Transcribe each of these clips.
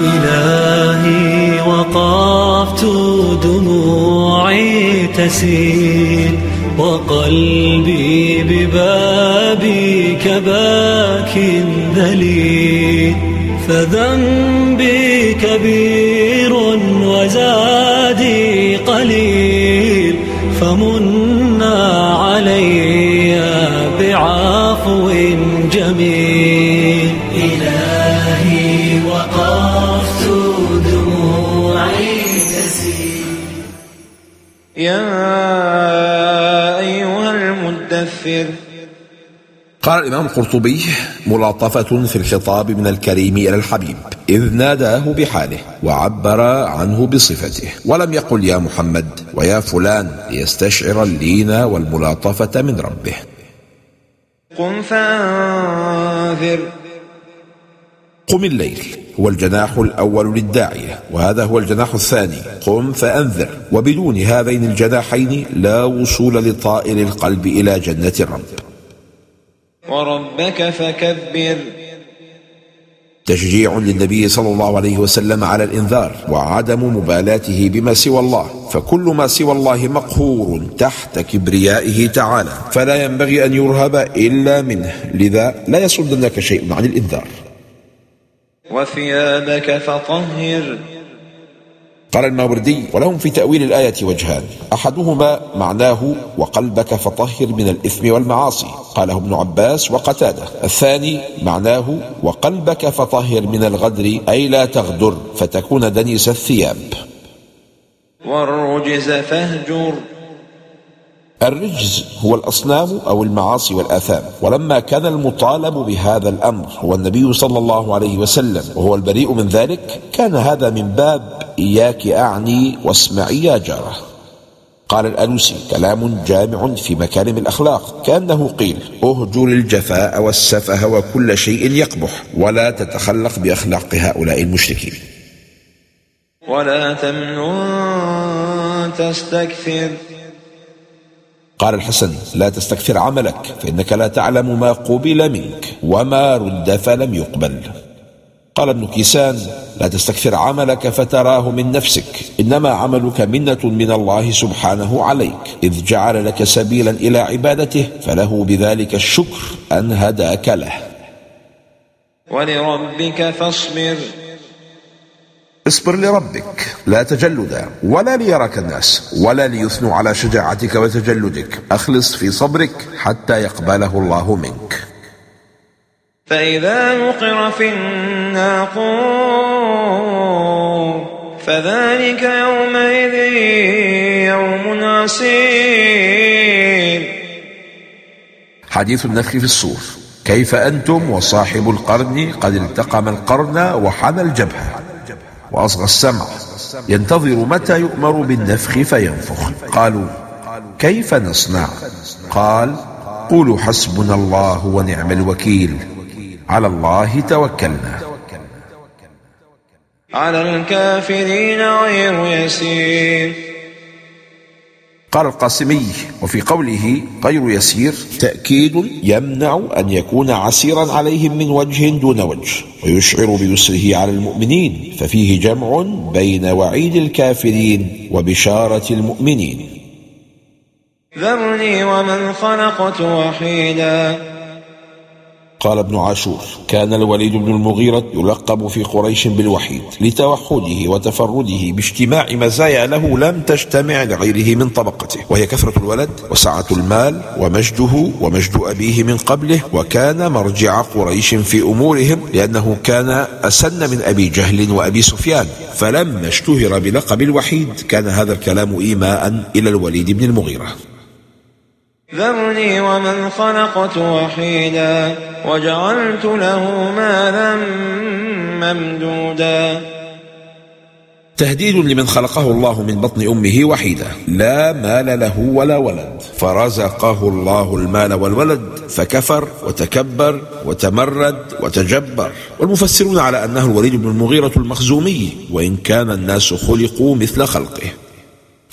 إلهي وقفت دموعي تسيل وقلبي ببابك باك ذليل فذنبي كبير وزادي قليل فمنا قال الإمام القرطبي ملاطفة في الخطاب من الكريم إلى الحبيب إذ ناداه بحاله وعبر عنه بصفته ولم يقل يا محمد ويا فلان ليستشعر اللين والملاطفة من ربه. قم فأنذر. قم الليل هو الجناح الأول للداعية وهذا هو الجناح الثاني قم فأنذر. وبدون هذين الجناحين لا وصول لطائر القلب إلى جنة الرب. وربك فكبر. تشجيع للنبي صلى الله عليه وسلم على الإنذار وعدم مبالاته بما سوى الله فكل ما سوى الله مقهور تحت كبريائه تعالى. فلا ينبغي أن يرهب إلا منه لذا لا يصدنك شيء عن الإنذار. وثيابك فطهر. قال الماوردي ولهم في تأويل الآية وجهان أحدهما معناه وقلبك فطهر من الإثم والمعاصي قاله ابن عباس وقتادة. الثاني معناه وقلبك فطهر من الغدر أي لا تغدر فتكون دنيس الثياب. والرجز فاهجر. الرجز هو الأصنام أو المعاصي والآثام ولما كان المطالب بهذا الأمر هو النبي صلى الله عليه وسلم وهو البريء من ذلك كان هذا من باب إياك أعني واسمعي يا جارة. قال الألوسي كلام جامع في مكارم الأخلاق كأنه قيل اهجر الجفاء والسفه وكل شيء يقبح ولا تتخلق بأخلاق هؤلاء المشركين. ولا تمنن تستكثر. قال الحسن لا تستكثر عملك فإنك لا تعلم ما قبل منك وما رد فلم يقبل. قال ابن كيسان لا تستكثر عملك فتراه من نفسك. إنما عملك منة من الله سبحانه عليك. إذ جعل لك سبيلا إلى عبادته فله بذلك الشكر أن هداك له. ولربك فاصبر. اصبر لربك. لا تجلدا ولا ليراك الناس. ولا ليثنوا على شجاعتك وتجلدك. أخلص في صبرك حتى يقبله الله منك. فإذا نقر في الناقور فذلك يومئذ يوم عسير. حديث النفخ في الصور. كيف أنتم وصاحب القرن قد التقم القرن وحنى الجبهة وأصغى السمع. ينتظر متى يؤمر بالنفخ فينفخ. قالوا كيف نصنع؟ قال قولوا حسبنا الله ونعم الوكيل. على الله توكلنا. على الكافرين غير يسير. قال القاسمي وفي قوله غير يسير تأكيد يمنع أن يكون عسيرا عليهم من وجه دون وجه ويشعر بيسره على المؤمنين ففيه جمع بين وعيد الكافرين وبشارة المؤمنين. ذرني ومن خلقت وحيدا. قال ابن عاشور كان الوليد بن المغيرة يلقب في قريش بالوحيد لتوحده وتفرده باجتماع مزايا له لم تجتمع لغيره من طبقته وهي كثرة الولد وسعة المال ومجده ومجد أبيه من قبله وكان مرجع قريش في أمورهم لأنه كان أسن من أبي جهل وأبي سفيان فلما اشتهر بلقب الوحيد كان هذا الكلام إيماء إلى الوليد بن المغيرة. ذرني ومن خلقت وحيدا وجعلت له مالا ممدودا. تهديد لمن خلقه الله من بطن أمه وحيدا. لا مال له ولا ولد. فرزقه الله المال والولد فكفر وتكبر وتمرد وتجبر. والمفسرون على أنه الوليد بن المغيرة المخزومي وإن كان الناس خلقوا مثل خلقه.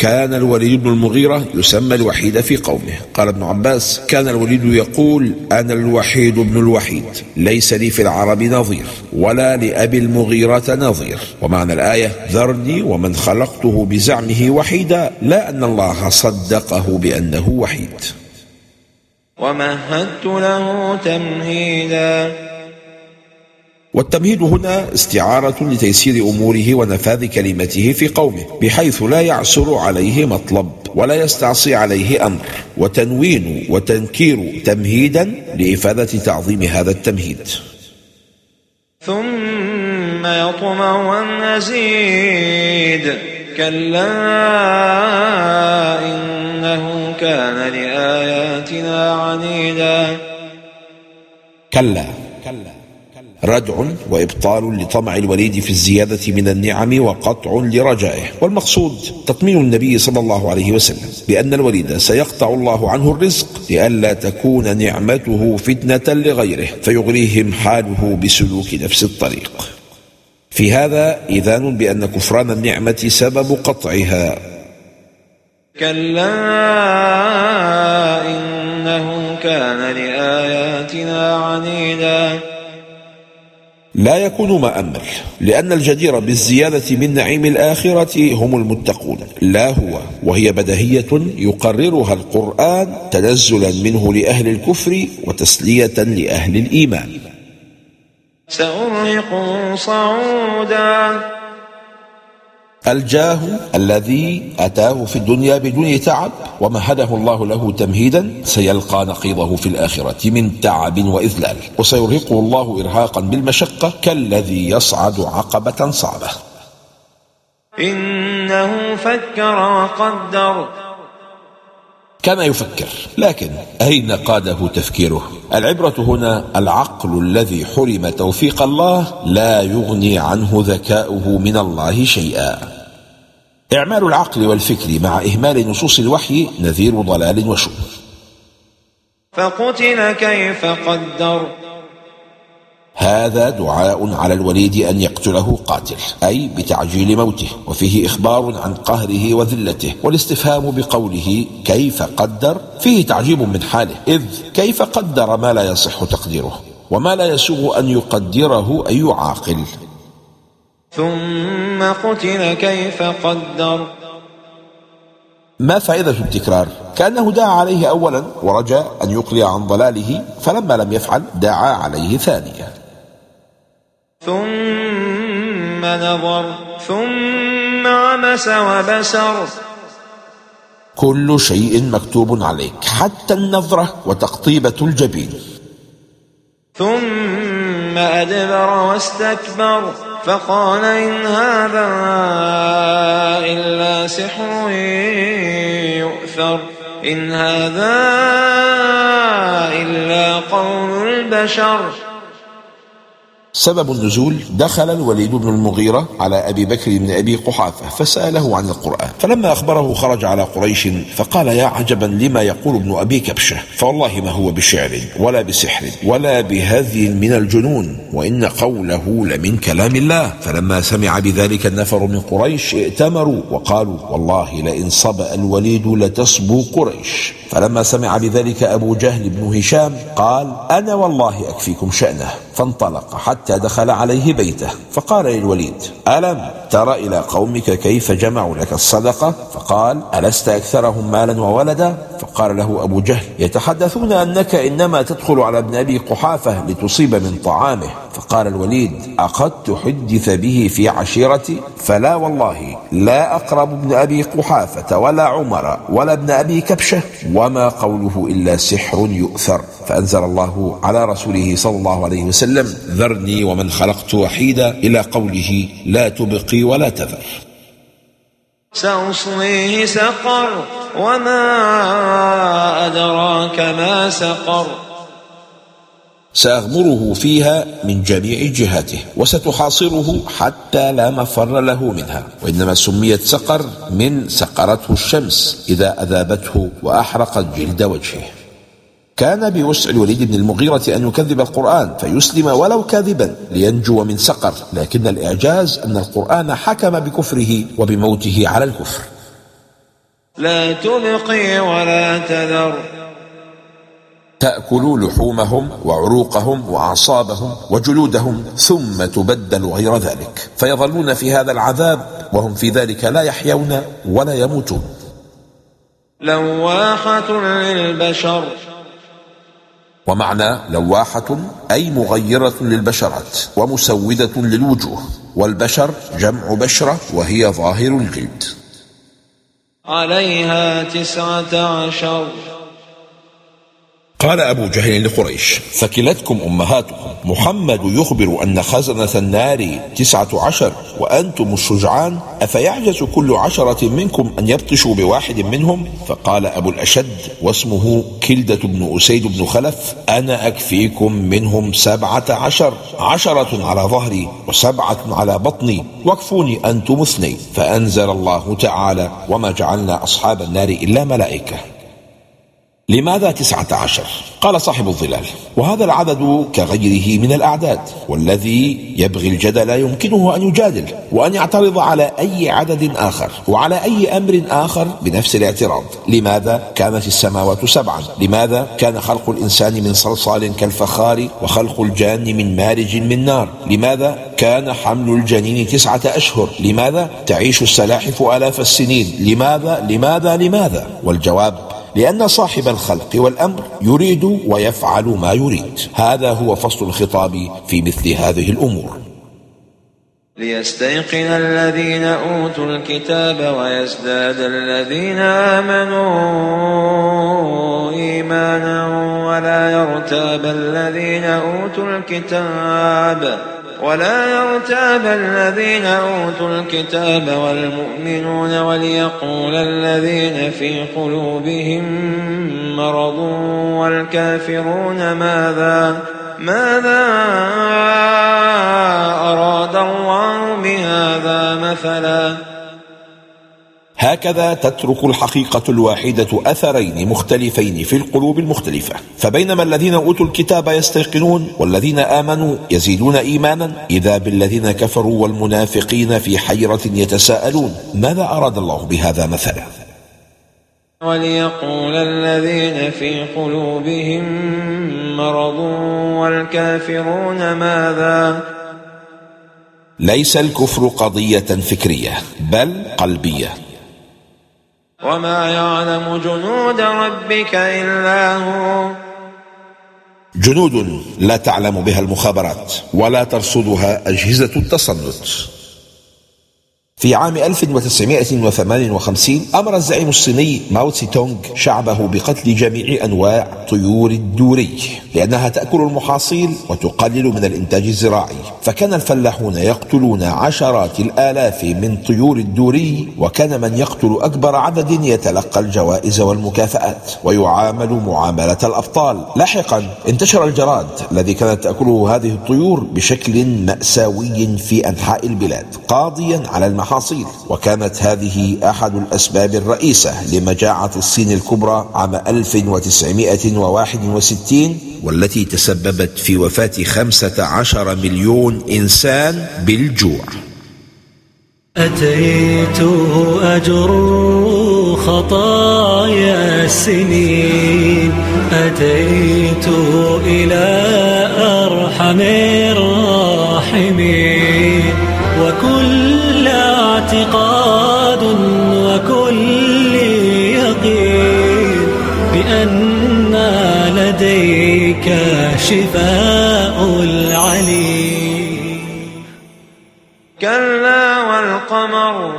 كان الوليد بن المغيرة يسمى الوحيد في قومه. قال ابن عباس كان الوليد يقول أنا الوحيد ابن الوحيد ليس لي في العرب نظير ولا لأبي المغيرة نظير. ومعنى الآية ذرني ومن خلقته بزعمه وحيدا لا أن الله صدقه بأنه وحيد. ومهدت له تمهيدا. والتمهيد هنا استعارة لتيسير أموره ونفاذ كلمته في قومه بحيث لا يعسر عليه مطلب ولا يستعصي عليه أمر. وتنوين وتنكير تمهيدا لإفادة تعظيم هذا التمهيد. ثم يطمع أن أزيد كلا إنه كان لآياتنا عنيدا. كلا. ردع وإبطال لطمع الوليد في الزيادة من النعم وقطع لرجائه. والمقصود تطمين النبي صلى الله عليه وسلم بأن الوليد سيقطع الله عنه الرزق لئلا تكون نعمته فتنة لغيره فيغريهم حاله بسلوك نفس الطريق. في هذا إذان بأن كفران النعمة سبب قطعها. كلا إنه كان لآياتنا عنيدا. لا يكون ما أمل لأن الجدير بالزيادة من نعيم الآخرة هم المتقون. لا هو وهي بدهية يقررها القرآن تنزلا منه لأهل الكفر وتسلية لأهل الإيمان. سأرهقه صعودا. الجاه الذي أتاه في الدنيا بدون تعب ومهده الله له تمهيدا سيلقى نقيضه في الآخرة من تعب وإذلال وسيرهقه الله إرهاقا بالمشقة كالذي يصعد عقبة صعبة. إنه فكر وقدر. كان يفكر لكن أين قاده تفكيره؟ العبرة هنا العقل الذي حرم توفيق الله لا يغني عنه ذكاؤه من الله شيئا. إعمال العقل والفكر مع إهمال نصوص الوحي نذير ضلال وشؤم فقتل كيف قدر. هذا دعاء على الوليد أن يقتله قاتل أي بتعجيل موته وفيه إخبار عن قهره وذلته والاستفهام بقوله كيف قدر فيه تعجيب من حاله إذ كيف قدر ما لا يصح تقديره وما لا يسوغ أن يقدره أي يعاقل. ثم قتل كيف قدر. ما فائدة التكرار؟ كأنه دعا عليه أولا ورجى أن يقلع عن ضلاله فلما لم يفعل دعا عليه ثانيا. ثم نظر ثم عبس وبسر. كل شيء مكتوب عليك حتى النظرة وتقطيبة الجبين. ثم أدبر واستكبر. فقال إن هذا إلا سحر يؤثر. إن هذا إلا قول البشر. سبب النزول دخل الوليد بن المغيرة على أبي بكر بن أبي قحافة فسأله عن القرآن. فلما أخبره خرج على قريش فقال يا عجبا لما يقول ابن أبي كبشة؟ فوالله ما هو بشعر ولا بسحر ولا بهذي من الجنون وإن قوله لمن كلام الله. فلما سمع بذلك النفر من قريش ائتمروا وقالوا والله لئن صبأ الوليد لتصبو قريش. فلما سمع بذلك أبو جهل بن هشام قال أنا والله أكفيكم شأنه. فانطلق حتى دخل عليه بيته. فقال للوليد ألم تر إلى قومك كيف جمعوا لك الصدقة؟ فقال ألست أكثرهم مالا وولدا؟ فقال له أبو جهل يتحدثون أنك إنما تدخل على ابن أبي قحافة لتصيب من طعامه. فقال الوليد أقد تحدث به في عشيرتي؟ فلا والله لا أقرب ابن أبي قحافة ولا عمر ولا ابن أبي كبشة وما قوله إلا سحر يؤثر. فأنزل الله على رسوله صلى الله عليه وسلم ذرني ومن خلقت وحيدا إلى قوله لا تبقي ولا تذر. سأصليه سقر وما أدراك ما سقر. سأغمره فيها من جميع جهاته وستحاصره حتى لا مفر له منها. وإنما سميت سقر من سقرته الشمس إذا أذابته وأحرقت جلد وجهه. كان بوسع الوليد بن المغيرة أن يكذب القرآن فيسلم ولو كاذبا لينجو من سقر لكن الإعجاز أن القرآن حكم بكفره وبموته على الكفر. لا تبقي ولا تذر. تأكل لحومهم وعروقهم وأعصابهم وجلودهم ثم تبدل غير ذلك فيظلون في هذا العذاب وهم في ذلك لا يحيون ولا يموتون. لواحة للبشر. ومعنى لواحة أي مغيرة للبشرات ومسودة للوجوه والبشر جمع بشرة وهي ظاهر الجلد عليها تسعة عشر. قال أبو جهل لقريش. ثكلتكم أمهاتكم. محمد يخبر أن خزنة النار تسعة عشر وأنتم الشجعان. أفيعجز كل عشرة منكم أن يبطشوا بواحد منهم؟ فقال أبو الأشد واسمه كلدة بن أسيد بن خلف أنا أكفيكم منهم سبعة عشر. عشرة على ظهري وسبعة على بطني. واكفوني أنتم اثنين. فأنزل الله تعالى وما جعلنا أصحاب النار إلا ملائكة. لماذا تسعة عشر؟ قال صاحب الظلال وهذا العدد كغيره من الأعداد والذي يبغي الجدل يمكنه أن يجادل وأن يعترض على أي عدد آخر وعلى أي أمر آخر بنفس الاعتراض. لماذا كانت السماوات سبعا؟ لماذا كان خلق الإنسان من صلصال كالفخار وخلق الجان من مارج من نار؟ لماذا كان حمل الجنين تسعة أشهر؟ لماذا تعيش السلاحف آلاف السنين؟ لماذا؟ لماذا؟ لماذا؟ والجواب لأن صاحب الخلق والأمر يريد ويفعل ما يريد. هذا هو فصل الخطاب في مثل هذه الأمور. ليستيقن الذين أوتوا الكتاب ويزداد الذين آمنوا إيمانا ولا يرتاب الذين أوتوا الكتاب. ولا يرتاب الذين أوتوا الكتاب والمؤمنون وليقول الذين في قلوبهم مرض والكافرون ماذا ماذا أراد الله بهذا مثلا هكذا تترك الحقيقة الواحدة أثرين مختلفين في القلوب المختلفة. فبينما الذين أوتوا الكتاب يستيقنون والذين آمنوا يزيدون إيمانا إذا بالذين كفروا والمنافقين في حيرة يتساءلون ماذا أراد الله بهذا مثلا؟ وليقول الذين في قلوبهم مرض والكافرون ماذا؟ ليس الكفر قضية فكرية بل قلبية. وما يعلم جنود ربك إلا هو. جنود لا تعلم بها المخابرات ولا ترصدها أجهزة التصنت في عام 1958 أمر الزعيم الصيني ماو تسي تونغ شعبه بقتل جميع أنواع طيور الدوري لأنها تأكل المحاصيل وتقلل من الإنتاج الزراعي. فكان الفلاحون يقتلون عشرات الآلاف من طيور الدوري وكان من يقتل أكبر عدد يتلقى الجوائز والمكافآت ويعامل معاملة الأبطال. لاحقا انتشر الجراد الذي كانت تأكله هذه الطيور بشكل مأساوي في أنحاء البلاد قاضيا على المحاصيل. المحاصيل وكانت هذه أحد الأسباب الرئيسة لمجاعة الصين الكبرى عام 1961 والتي تسببت في وفاة 15 مليون إنسان بالجوع. أتيت أجر خطايا السنين. أتيت إلى أرحم الراحمين. وكل اعتقاد وكل يقين بأن لديك شفاء العليم. كلا والقمر.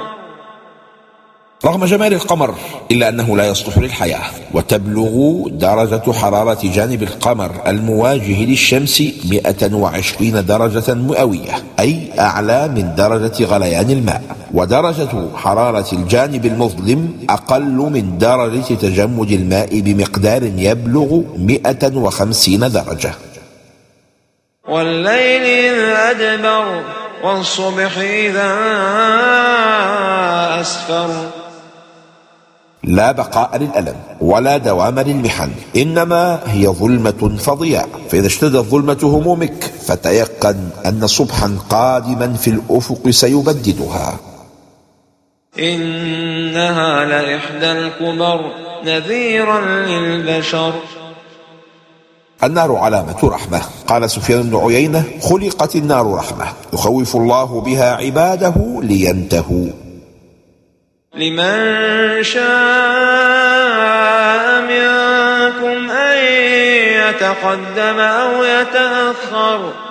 رغم جمال القمر إلا أنه لا يصلح للحياة وتبلغ درجة حرارة جانب القمر المواجه للشمس 120 درجة مئوية أي أعلى من درجة غليان الماء. ودرجة حرارة الجانب المظلم أقل من درجة تجمد الماء بمقدار يبلغ 150 درجة. والليل إذ أدبر والصبح إذا أسفر. لا بقاء للألم ولا دوام للمحن إنما هي ظلمة فضياء فإذا اشتدت ظلمة همومك فتيقن أن صبحا قادما في الأفق سيبددها. إنها لإحدى الكبر نذيرا للبشر. النار علامة رحمة. قال سفيان بن عيينة خلقت النار رحمة. يخوف الله بها عباده لينتهوا. لمن شاء منكم أن يتقدم أو يتأخر.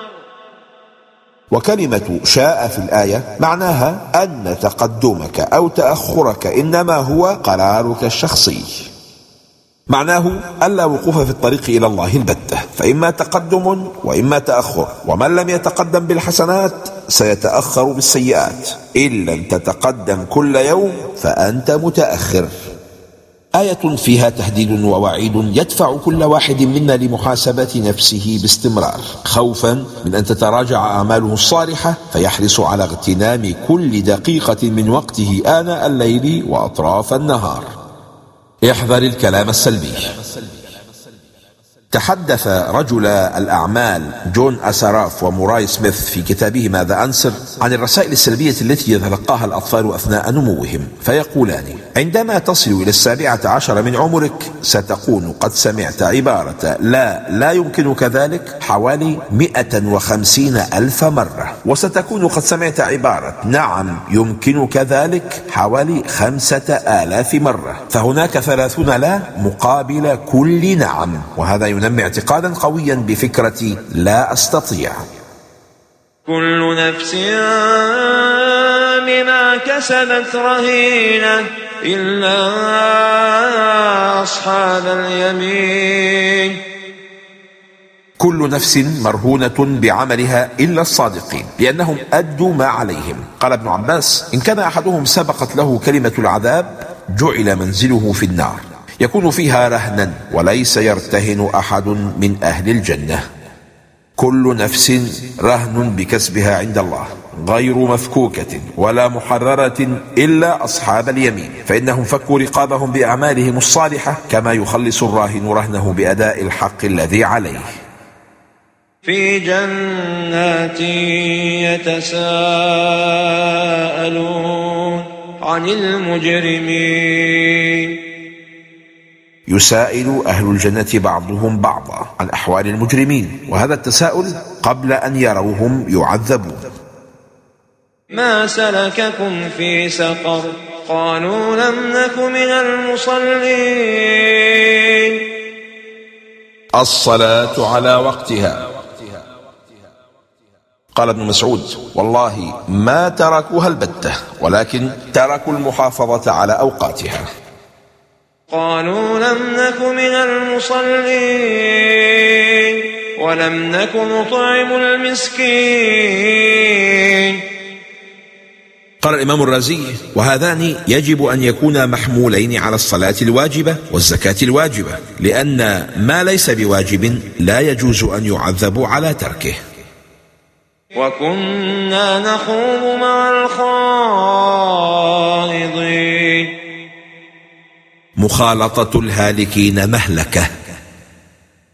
وكلمة شاء في الآية معناها أن تقدمك أو تأخرك إنما هو قرارك الشخصي. معناه ألا وقوف في الطريق إلى الله البتة. فإما تقدم وإما تأخر. ومن لم يتقدم بالحسنات سيتأخر بالسيئات. إن لم تتقدم كل يوم فأنت متأخر. آية فيها تهديد ووعيد يدفع كل واحد منا لمحاسبة نفسه باستمرار. خوفا من أن تتراجع أعماله الصالحة فيحرص على اغتنام كل دقيقة من وقته آناء الليل وأطراف النهار. احذر الكلام السلبي. تحدث رجل الأعمال جون أساراف وموراي سميث في كتابه ماذا أنسر عن الرسائل السلبية التي يتلقاها الأطفال أثناء نموهم فيقولان عندما تصل إلى السابعة عشر من عمرك ستكون قد سمعت عبارة لا لا يمكنك ذلك حوالي مئة وخمسين ألف مرة وستكون قد سمعت عبارة نعم يمكنك ذلك حوالي خمسة آلاف مرة فهناك ثلاثون لا مقابل كل نعم وهذا ينمي اعتقادا قويا بفكرة لا أستطيع. كل نفس بما كسبت رهينة إلا أصحاب اليمين. كل نفس مرهونة بعملها إلا الصادقين لأنهم أدوا ما عليهم. قال ابن عباس إن كان أحدهم سبقت له كلمة العذاب جعل منزله في النار. يكون فيها رهنا وليس يرتهن أحد من أهل الجنة. كل نفس رهن بكسبها عند الله غير مفكوكة ولا محررة إلا أصحاب اليمين. فإنهم فكوا رقابهم بأعمالهم الصالحة كما يخلص الراهن رهنه بأداء الحق الذي عليه. في جنات يتساءلون عن المجرمين. يسائل أهل الجنة بعضهم بعضا عن أحوال المجرمين وهذا التساؤل قبل أن يروهم يعذبون. ما سلككم في سقر؟ قالوا لم نك من المصلين. الصلاة على وقتها. قال ابن مسعود والله ما تركوها البتة ولكن تركوا المحافظة على أوقاتها. قالوا لم نك من المصلين ولم نك نطعم المسكين. قال الإمام الرازي وهذان يجب أن يكونا محمولين على الصلاة الواجبة والزكاة الواجبة لأن ما ليس بواجب لا يجوز أن يعذب على تركه. وكنا نخوض مع الخائضين. مخالطة الهالكين مهلكة.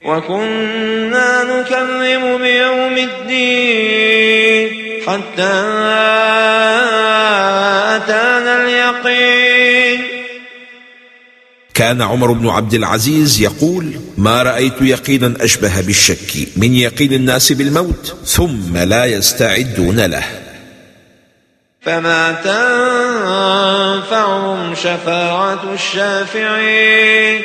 وكنا نكذب بيوم الدين حتى أتانا اليقين. كان عمر بن عبد العزيز يقول ما رأيت يقينا أشبه بالشك من يقين الناس بالموت ثم لا يستعدون له. فما تنفعهم شفاعة الشافعين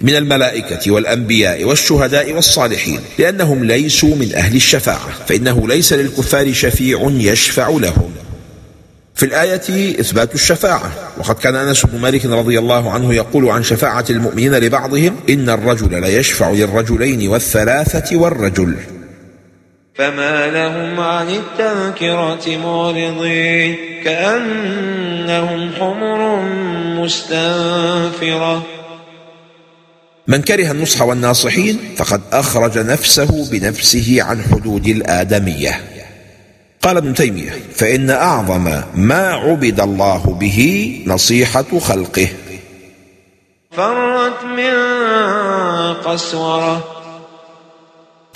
من الملائكة والأنبياء والشهداء والصالحين لأنهم ليسوا من أهل الشفاعة فإنه ليس للكفار شفيع يشفع لهم. في الآية إثبات الشفاعة وقد كان أنس بن مالك رضي الله عنه يقول عن شفاعة المؤمنين لبعضهم إن الرجل ليشفع للرجلين والثلاثة والرجل. فما لهم عن التذكرة معرضين كأنهم حمر مستنفرة. من كره النصح والناصحين فقد أخرج نفسه بنفسه عن حدود الآدمية. قال ابن تيمية فإن أعظم ما عبد الله به نصيحة خلقه. فرت من قسورة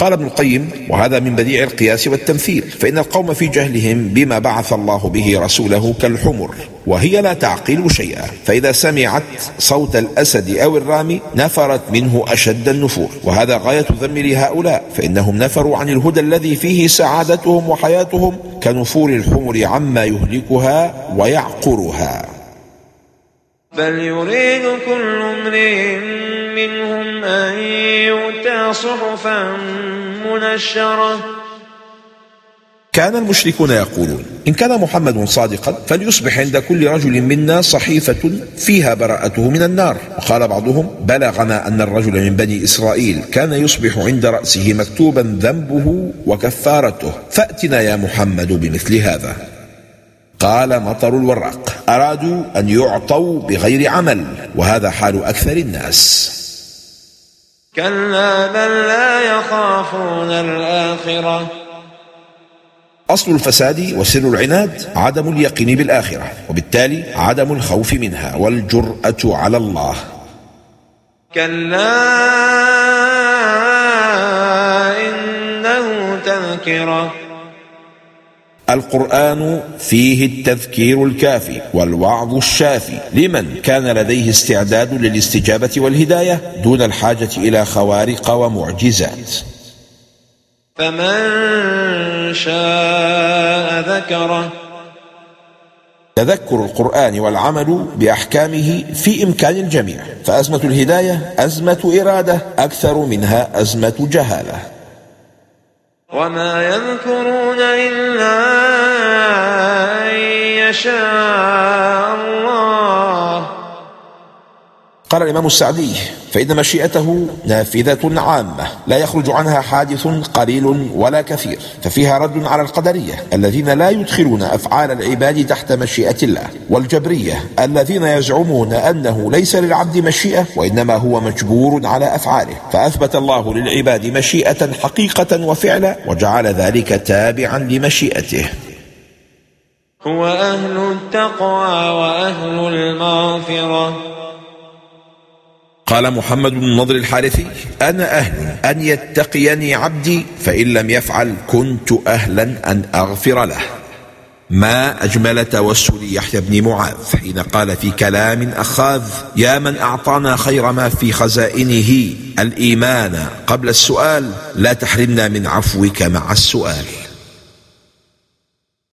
قال ابن القيم وهذا من بديع القياس والتمثيل فإن القوم في جهلهم بما بعث الله به رسوله كالحمر وهي لا تعقل شيئا فإذا سمعت صوت الأسد أو الرامي نفرت منه أشد النفور وهذا غاية ذم لهؤلاء فإنهم نفروا عن الهدى الذي فيه سعادتهم وحياتهم كنفور الحمر عما يهلكها ويعقرها. بل يريد كل امرئ منهم أن يؤتى صحفا منشرة. كان المشركون يقولون إن كان محمد صادقا فليصبح عند كل رجل منا صحيفة فيها براءته من النار. وقال بعضهم بلغنا أن الرجل من بني إسرائيل كان يصبح عند رأسه مكتوبا ذنبه وكفارته. فأتنا يا محمد بمثل هذا. قال مطر الوراق أرادوا أن يعطوا بغير عمل وهذا حال أكثر الناس. كلا بل لا يخافون الآخرة. أصل الفساد وسر العناد عدم اليقين بالآخرة وبالتالي عدم الخوف منها والجرأة على الله. كلا إنه تذكرة. القرآن فيه التذكير الكافي والوعظ الشافي. لمن كان لديه استعداد للاستجابة والهداية دون الحاجة إلى خوارق ومعجزات. فمن شاء ذكره. تذكر القرآن والعمل بأحكامه في إمكان الجميع فأزمة الهداية أزمة إرادة أكثر منها أزمة جهالة. وما يذكرون إلا أن يشاء الله قال الإمام السعدي فإن مشيئته نافذة عامة لا يخرج عنها حادث قليل ولا كثير ففيها رد على القدرية الذين لا يدخلون أفعال العباد تحت مشيئة الله والجبرية الذين يزعمون أنه ليس للعبد مشيئة وإنما هو مجبور على أفعاله فأثبت الله للعباد مشيئة حقيقة وفعلا وجعل ذلك تابعا لمشيئته. هو أهل التقوى وأهل المغفرة. قال محمد بن النضر الحارثي أنا أهل أن يتقيني عبدي فإن لم يفعل كنت أهلا أن أغفر له. ما أجمل توسل يحيى بن معاذ حين قال في كلام أخاذ يا من أعطانا خير ما في خزائنه الإيمان قبل السؤال لا تحرمنا من عفوك مع السؤال.